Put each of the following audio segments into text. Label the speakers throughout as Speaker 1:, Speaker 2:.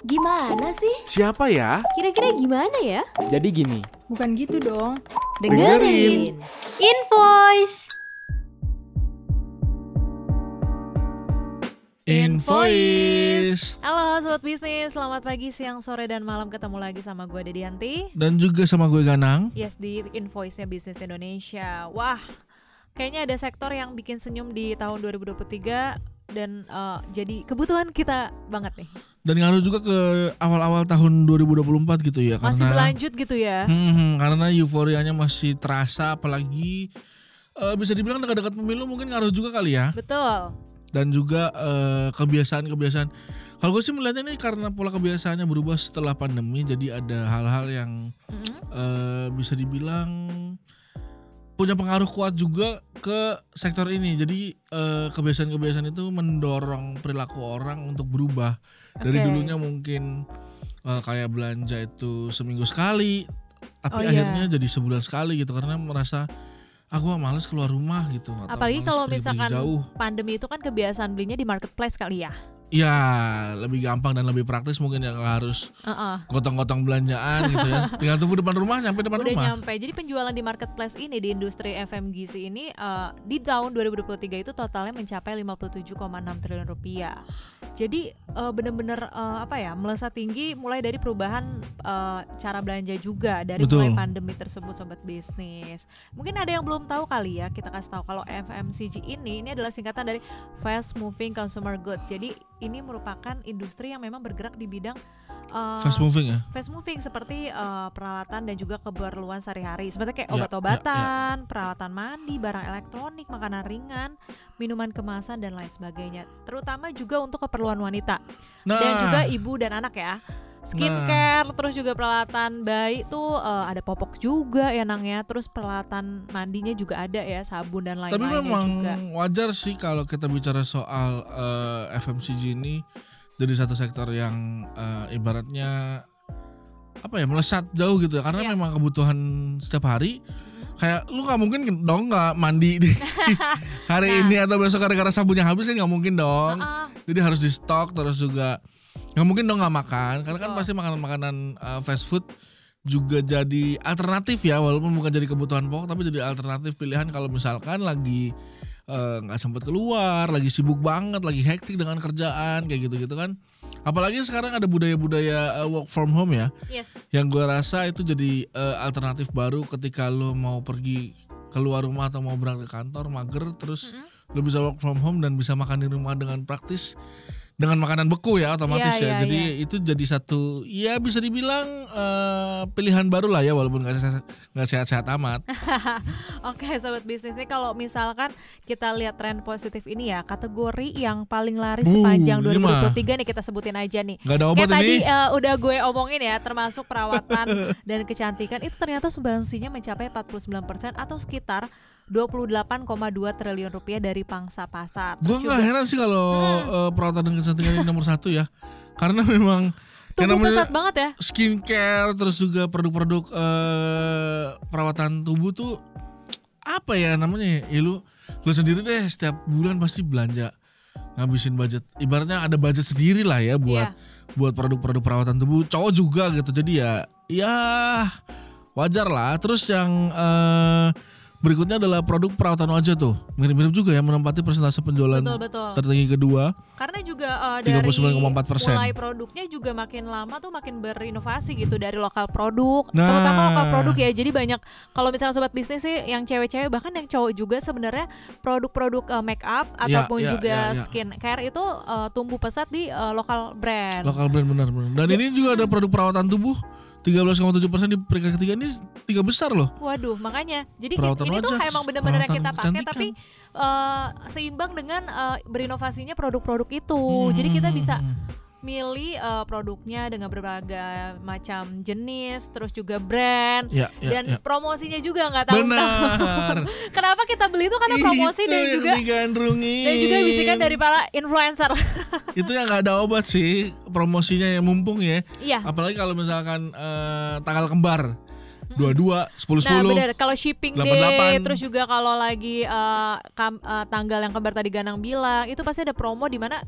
Speaker 1: Gimana sih?
Speaker 2: Siapa ya?
Speaker 1: Kira-kira gimana ya?
Speaker 3: Jadi gini,
Speaker 4: Bukan gitu dong.
Speaker 2: Dengerin.
Speaker 1: Invoice.
Speaker 2: Invoice
Speaker 5: Halo Sobat Bisnis, selamat pagi, siang, sore, dan malam ketemu lagi sama gue Dedianti
Speaker 2: dan juga sama gue Ganang.
Speaker 5: Yes, di Invoice-nya Bisnis Indonesia Wah, kayaknya ada sektor yang bikin senyum di tahun 2023 Dan eh, jadi kebutuhan kita banget nih
Speaker 2: Dan ngaruh juga ke awal-awal tahun 2024 gitu ya
Speaker 5: Masih
Speaker 2: karena
Speaker 5: berlanjut gitu ya
Speaker 2: Hmm, hmm, karena euforianya masih terasa apalagi eh, bisa dibilang dekat-dekat pemilu mungkin ngaruh juga kali ya
Speaker 5: Betul
Speaker 2: dan juga eh, kebiasaan-kebiasaan. Kalau gue sih melihatnya ini karena pola kebiasaannya berubah setelah pandemi jadi ada hal-hal yang
Speaker 5: Mm-mm.
Speaker 2: eh, bisa dibilang punya pengaruh kuat juga ke sektor ini. Jadi eh, kebiasaan-kebiasaan itu mendorong perilaku orang untuk berubah. Dari dulunya mungkin eh, kayak belanja itu seminggu sekali, tapi
Speaker 5: Oh, iya.
Speaker 2: akhirnya jadi sebulan sekali gitu karena merasa aku ah, males keluar rumah gitu. atau
Speaker 5: Apalagi kalau misalkan
Speaker 2: jauh.
Speaker 5: pandemi itu kan kebiasaan belinya di marketplace kali ya
Speaker 2: Ya lebih gampang dan lebih praktis mungkin ya nggak harus
Speaker 5: Heeh.
Speaker 2: gotong-gotong belanjaan gitu ya. Tinggal tunggu depan rumah nyampe depan
Speaker 5: Udah
Speaker 2: rumah.
Speaker 5: nyampe. Jadi penjualan di marketplace ini di industri FMGC ini eh, di tahun 2023 itu totalnya mencapai 57,6 triliun rupiah. Jadi eh, bener-bener eh, apa ya melesat tinggi mulai dari perubahan eh, cara belanja juga dari
Speaker 2: Betul.
Speaker 5: mulai pandemi tersebut sobat bisnis. Mungkin ada yang belum tahu kali ya kita kasih tahu kalau FMCG ini ini adalah singkatan dari Fast Moving Consumer Goods. Jadi ini merupakan industri yang memang bergerak di bidang eh,
Speaker 2: Fast moving ya.
Speaker 5: fast moving seperti eh, peralatan dan juga keperluan sehari-hari seperti kayak
Speaker 2: Ya,
Speaker 5: obat-obatan, peralatan mandi, barang elektronik, makanan ringan, minuman kemasan dan lain sebagainya. Terutama juga untuk keperluan wanita
Speaker 2: Nah,
Speaker 5: dan juga ibu dan anak ya. Skincare, terus juga peralatan bayi tuh eh, ada popok juga ya Nang ya. Terus peralatan mandinya juga ada ya, sabun dan
Speaker 2: tapi
Speaker 5: lain-lainnya
Speaker 2: memang
Speaker 5: juga.
Speaker 2: wajar sih kalau kita bicara soal eh, FMCG ini jadi satu sektor yang eh, ibaratnya apa ya melesat jauh gitu ya karena
Speaker 5: Iya.
Speaker 2: memang kebutuhan setiap hari kayak lu nggak mungkin dong nggak mandi di hari
Speaker 5: Nah.
Speaker 2: ini atau besok gara-gara sabunnya habis kan nggak mungkin dong
Speaker 5: Ah,
Speaker 2: jadi harus di stok terus juga nggak mungkin dong nggak makan karena kan
Speaker 5: Betul.
Speaker 2: pasti makanan-makanan uh, fast food juga jadi alternatif ya walaupun bukan jadi kebutuhan pokok tapi jadi alternatif pilihan kalau misalkan lagi uh, nggak sempat keluar lagi sibuk banget lagi hektik dengan kerjaan kayak gitu-gitu kan apalagi sekarang ada budaya-budaya uh, work from home ya
Speaker 5: yes.
Speaker 2: yang gue rasa itu jadi uh, alternatif baru ketika lo mau pergi keluar rumah atau mau berangkat ke kantor mager terus
Speaker 5: Mm-mm.
Speaker 2: lo bisa work from home dan bisa makan di rumah dengan praktis dengan makanan beku ya otomatis
Speaker 5: Iya,
Speaker 2: ya.
Speaker 5: iya,
Speaker 2: Jadi itu jadi satu ya bisa dibilang eh, pilihan baru lah ya walaupun nggak sehat- nggak sehat-sehat amat.
Speaker 5: Oke sobat bisnis ini kalau misalkan kita lihat tren positif ini ya kategori yang paling laris
Speaker 2: Uh,
Speaker 5: sepanjang
Speaker 2: ini mah.
Speaker 5: 2023 nih kita sebutin aja nih.
Speaker 2: Nggak ada obat
Speaker 5: Kayak tadi
Speaker 2: ini.
Speaker 5: eh, udah gue omongin ya termasuk perawatan dan kecantikan itu ternyata sumbangsinya mencapai 49% atau sekitar 28,2 triliun rupiah dari pangsa pasar.
Speaker 2: Gue nggak heran sih kalau eh, perawatan dan kecantikan ini nomor satu ya. Karena memang
Speaker 5: tubuh pesat banget ya.
Speaker 2: skincare terus juga produk-produk eh, perawatan tubuh tuh apa ya namanya ya lu lu sendiri deh setiap bulan pasti belanja ngabisin budget ibaratnya ada budget sendiri lah ya buat
Speaker 5: Iya.
Speaker 2: buat produk-produk perawatan tubuh cowok juga gitu jadi ya ya wajar lah terus yang eh, berikutnya adalah produk perawatan wajah tuh mirip-mirip juga ya menempati persentase penjualan
Speaker 5: Betul betul.
Speaker 2: tertinggi kedua
Speaker 5: Karena juga eh, dari
Speaker 2: 39,4%.
Speaker 5: mulai produknya juga makin lama tuh makin berinovasi gitu dari lokal produk,
Speaker 2: Nah.
Speaker 5: terutama lokal produk ya. Jadi banyak kalau misalnya sobat bisnis sih yang cewek-cewek bahkan yang cowok juga sebenarnya produk-produk eh, make up
Speaker 2: Ya,
Speaker 5: ataupun
Speaker 2: ya,
Speaker 5: juga
Speaker 2: ya, ya.
Speaker 5: skincare itu eh, tumbuh pesat di eh, lokal brand.
Speaker 2: lokal brand benar-benar dan ini juga ada produk perawatan tubuh 13,7% di peringkat ketiga ini tiga besar loh
Speaker 5: Waduh, makanya. Jadi
Speaker 2: Perawatan
Speaker 5: ini tuh
Speaker 2: wajah,
Speaker 5: emang bener-bener yang kita pakai tapi eh, seimbang dengan eh, berinovasinya produk-produk itu.
Speaker 2: Hmm,
Speaker 5: Jadi kita bisa. Milih eh, produknya dengan berbagai macam jenis, terus juga brand
Speaker 2: ya, ya,
Speaker 5: dan
Speaker 2: ya.
Speaker 5: promosinya juga nggak tahu
Speaker 2: benar.
Speaker 5: Kenapa kita beli itu? Karena promosi
Speaker 2: Itu
Speaker 5: dan juga dan juga bisikan dari para influencer.
Speaker 2: itu yang nggak ada obat sih promosinya yang mumpung ya.
Speaker 5: Iya.
Speaker 2: apalagi kalau misalkan eh, tanggal kembar. Dua-dua sepuluh
Speaker 5: Nah
Speaker 2: sepuluh
Speaker 5: benar kalau shipping
Speaker 2: 88.
Speaker 5: day terus juga kalau lagi eh, kam- eh, tanggal yang kembar tadi Ganang bilang itu pasti ada promo di mana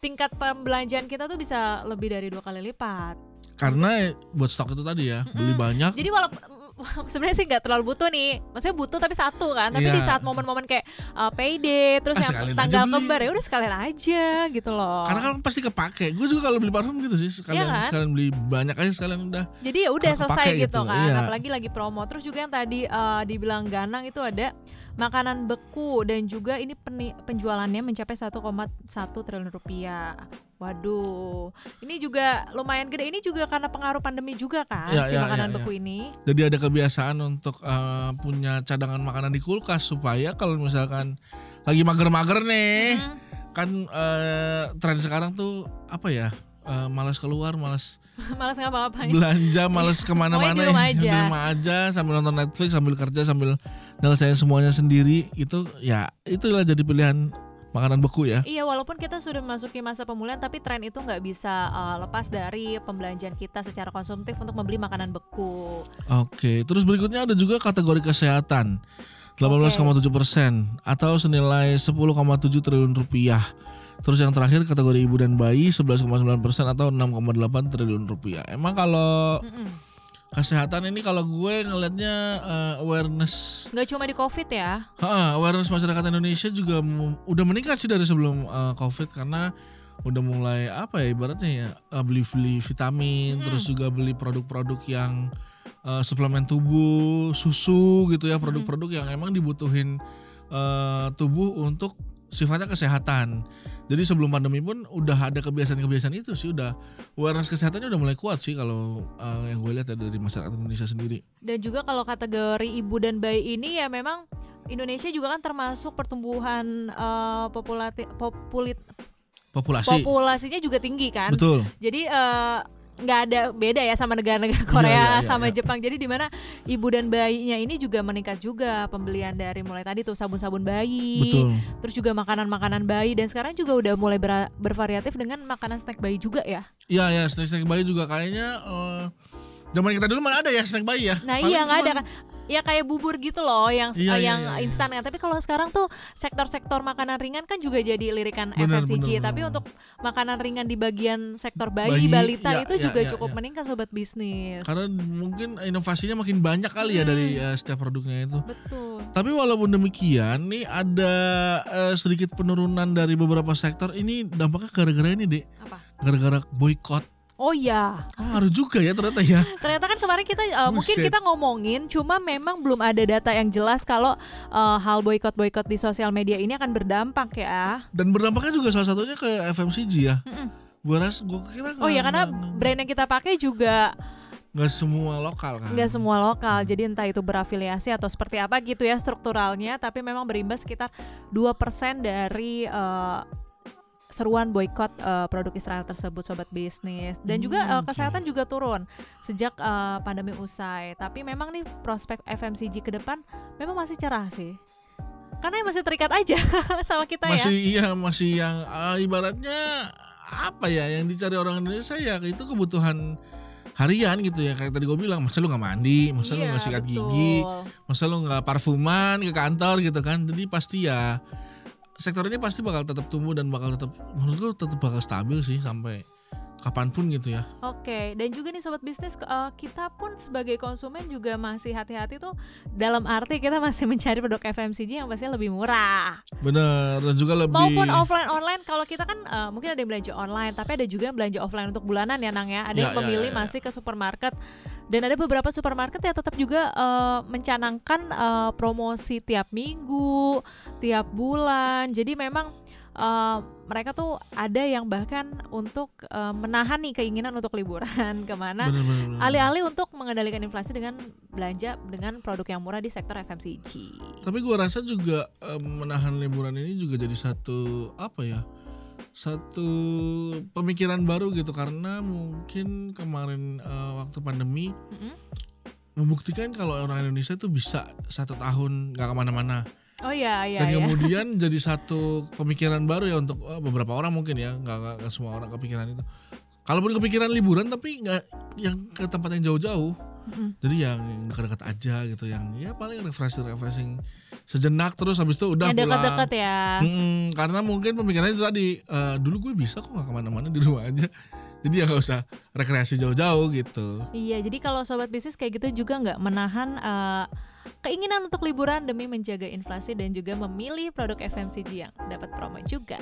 Speaker 5: tingkat pembelanjaan kita tuh bisa lebih dari dua kali lipat.
Speaker 2: Karena buat stok itu tadi ya, beli
Speaker 5: Mm-mm.
Speaker 2: banyak.
Speaker 5: Jadi walaupun sebenarnya sih nggak terlalu butuh nih, maksudnya butuh tapi satu kan. Tapi di
Speaker 2: Iya.
Speaker 5: saat momen-momen kayak uh, payday, terus
Speaker 2: Ah,
Speaker 5: yang tanggal
Speaker 2: beli.
Speaker 5: kembar ya udah sekalian aja gitu loh.
Speaker 2: Karena kan pasti kepake. Gue juga kalau beli parfum gitu sih, sekalian
Speaker 5: Iya kan?
Speaker 2: sekalian beli banyak aja sekalian udah.
Speaker 5: Jadi ya udah selesai gitu
Speaker 2: gitu,
Speaker 5: kan.
Speaker 2: iya.
Speaker 5: Apalagi lagi promo. Terus juga yang tadi uh, dibilang Ganang itu ada makanan beku dan juga ini peni- penjualannya mencapai 1,1 triliun rupiah. Waduh, ini juga lumayan gede. Ini juga karena pengaruh pandemi juga kan
Speaker 2: Iya,
Speaker 5: si
Speaker 2: iya,
Speaker 5: makanan
Speaker 2: iya,
Speaker 5: beku ini.
Speaker 2: Jadi ada kebiasaan untuk eh, punya cadangan makanan di kulkas supaya kalau misalkan lagi mager-mager nih,
Speaker 5: Mm.
Speaker 2: kan eh, tren sekarang tuh apa ya? Eh, malas keluar, malas
Speaker 5: Malas ngapa-ngapain.
Speaker 2: belanja, malas ke mana-mana,
Speaker 5: Pokoknya di rumah
Speaker 2: ya.
Speaker 5: aja.
Speaker 2: di rumah aja sambil nonton Netflix, sambil kerja, sambil nyelesain semuanya sendiri. Itu ya itulah jadi pilihan makanan beku ya.
Speaker 5: Iya, walaupun kita sudah memasuki masa pemulihan, tapi tren itu nggak bisa uh, lepas dari pembelanjaan kita secara konsumtif untuk membeli makanan beku.
Speaker 2: Oke, terus berikutnya ada juga kategori kesehatan. 18,7 persen atau senilai 10,7 triliun rupiah. Terus yang terakhir kategori ibu dan bayi 11,9 persen atau 6,8 triliun rupiah. Emang kalau
Speaker 5: Mm-mm.
Speaker 2: kesehatan ini kalau gue ngelihatnya eh, awareness,
Speaker 5: Nggak cuma di COVID ya.
Speaker 2: ha, awareness masyarakat Indonesia juga udah meningkat sih dari sebelum eh, COVID karena udah mulai apa ya ibaratnya ya eh, beli-beli vitamin,
Speaker 5: Hmm.
Speaker 2: terus juga beli produk-produk yang eh, suplemen tubuh, susu gitu ya, produk-produk yang emang dibutuhin eh, tubuh untuk sifatnya kesehatan. Jadi sebelum pandemi pun udah ada kebiasaan-kebiasaan itu sih, udah awareness kesehatannya udah mulai kuat sih kalau eh, yang gue lihat ya dari masyarakat Indonesia sendiri.
Speaker 5: Dan juga kalau kategori ibu dan bayi ini ya memang Indonesia juga kan termasuk pertumbuhan populati populit
Speaker 2: Populasi.
Speaker 5: populasinya juga tinggi kan.
Speaker 2: Betul.
Speaker 5: Jadi eh, nggak ada beda ya sama negara-negara
Speaker 2: Iya,
Speaker 5: Korea
Speaker 2: iya, iya,
Speaker 5: sama
Speaker 2: iya.
Speaker 5: Jepang. Jadi di mana ibu dan bayinya ini juga meningkat juga pembelian dari mulai tadi tuh sabun-sabun bayi,
Speaker 2: Betul.
Speaker 5: terus juga makanan-makanan bayi dan sekarang juga udah mulai ber- bervariatif dengan makanan snack bayi juga ya.
Speaker 2: Iya ya snack-snack bayi juga kayaknya eh, zaman kita dulu mana ada ya snack bayi ya?
Speaker 5: Nah
Speaker 2: Paling
Speaker 5: iya nggak ada kan? Ya kayak bubur gitu loh yang
Speaker 2: Iya, iya,
Speaker 5: yang
Speaker 2: iya, iya.
Speaker 5: instan kan. Tapi kalau sekarang tuh sektor-sektor makanan ringan kan juga jadi lirikan
Speaker 2: Bener,
Speaker 5: FMCG.
Speaker 2: bener,
Speaker 5: Tapi
Speaker 2: bener.
Speaker 5: untuk makanan ringan di bagian sektor bayi,
Speaker 2: Bayi,
Speaker 5: balita
Speaker 2: ya,
Speaker 5: itu
Speaker 2: ya,
Speaker 5: juga
Speaker 2: ya,
Speaker 5: cukup
Speaker 2: ya.
Speaker 5: meningkat sobat bisnis.
Speaker 2: Karena mungkin inovasinya makin banyak kali ya
Speaker 5: Hmm.
Speaker 2: dari eh, setiap produknya itu.
Speaker 5: Betul.
Speaker 2: Tapi walaupun demikian nih ada eh, sedikit penurunan dari beberapa sektor ini dampaknya gara-gara ini deh.
Speaker 5: Apa?
Speaker 2: Gara-gara boykot.
Speaker 5: Oh iya,
Speaker 2: Oh, ngaruh juga ya ternyata ya.
Speaker 5: ternyata kan kemarin kita uh, mungkin
Speaker 2: Buset.
Speaker 5: kita ngomongin, cuma memang belum ada data yang jelas kalau uh, hal boykot-boykot di sosial media ini akan berdampak ya.
Speaker 2: Dan berdampaknya juga salah satunya ke FMCG ya.
Speaker 5: Mm-mm.
Speaker 2: Gua rasa gua kira
Speaker 5: Oh iya karena brand yang kita pakai juga
Speaker 2: nggak semua lokal kan.
Speaker 5: nggak semua lokal, jadi entah itu berafiliasi atau seperti apa gitu ya strukturalnya, tapi memang berimbas sekitar 2% dari uh, seruan boykot uh, produk Israel tersebut sobat bisnis. Dan juga
Speaker 2: Hmm,
Speaker 5: uh, kesehatan juga turun sejak uh, pandemi usai. Tapi memang nih prospek FMCG ke depan memang masih cerah sih. Karena masih terikat aja sama kita
Speaker 2: masih
Speaker 5: ya
Speaker 2: iya masih yang ah, ibaratnya apa ya yang dicari orang Indonesia ya itu kebutuhan harian gitu ya. Kayak tadi gue bilang masa lu nggak mandi masa lu
Speaker 5: Iya,
Speaker 2: nggak sikat
Speaker 5: betul.
Speaker 2: gigi masa lu nggak parfuman ke kantor gitu kan. Jadi pasti ya sektor ini pasti bakal tetap tumbuh dan bakal tetap menurut gue tetap bakal stabil sih sampai kapan pun gitu ya
Speaker 5: Oke, dan juga nih sobat bisnis eh, kita pun sebagai konsumen juga masih hati-hati tuh dalam arti kita masih mencari produk FMCG yang pastinya lebih murah.
Speaker 2: bener dan juga lebih
Speaker 5: Maupun offline online kalau kita kan eh, mungkin ada yang belanja online, tapi ada juga yang belanja offline untuk bulanan ya Nang ya. Ada
Speaker 2: Ya,
Speaker 5: yang
Speaker 2: ya,
Speaker 5: memilih
Speaker 2: ya, ya.
Speaker 5: masih ke supermarket dan ada beberapa supermarket yang tetap juga eh, mencanangkan eh, promosi tiap minggu, tiap bulan. Jadi memang eh, mereka tuh ada yang bahkan untuk eh, menahan nih keinginan untuk liburan
Speaker 2: ke mana
Speaker 5: alih-alih untuk mengendalikan inflasi dengan belanja dengan produk yang murah di sektor FMCG.
Speaker 2: Tapi gua rasa juga eh, menahan liburan ini juga jadi satu apa ya? Satu pemikiran baru gitu karena mungkin kemarin eh, waktu pandemi
Speaker 5: Mm-mm.
Speaker 2: membuktikan kalau orang Indonesia tuh bisa satu tahun nggak ke mana-mana
Speaker 5: Oh iya iya
Speaker 2: dan
Speaker 5: iya.
Speaker 2: kemudian jadi satu pemikiran baru ya untuk eh, beberapa orang mungkin ya nggak nggak semua orang kepikiran itu. Kalaupun kepikiran liburan tapi nggak yang ke tempat yang jauh-jauh
Speaker 5: Mm-mm.
Speaker 2: Jadi yang dekat-dekat aja gitu, yang ya paling refreshing refreshing sejenak terus habis itu udah
Speaker 5: Yang
Speaker 2: pulang.
Speaker 5: dekat-dekat ya.
Speaker 2: Mm-mm, karena mungkin pemikirannya itu tadi eh, dulu gue bisa kok nggak ke mana-mana di rumah aja. Jadi ya nggak usah rekreasi jauh-jauh gitu.
Speaker 5: Iya, jadi kalau sobat bisnis kayak gitu juga nggak menahan eh, keinginan untuk liburan demi menjaga inflasi dan juga memilih produk FMCG yang dapat promo juga.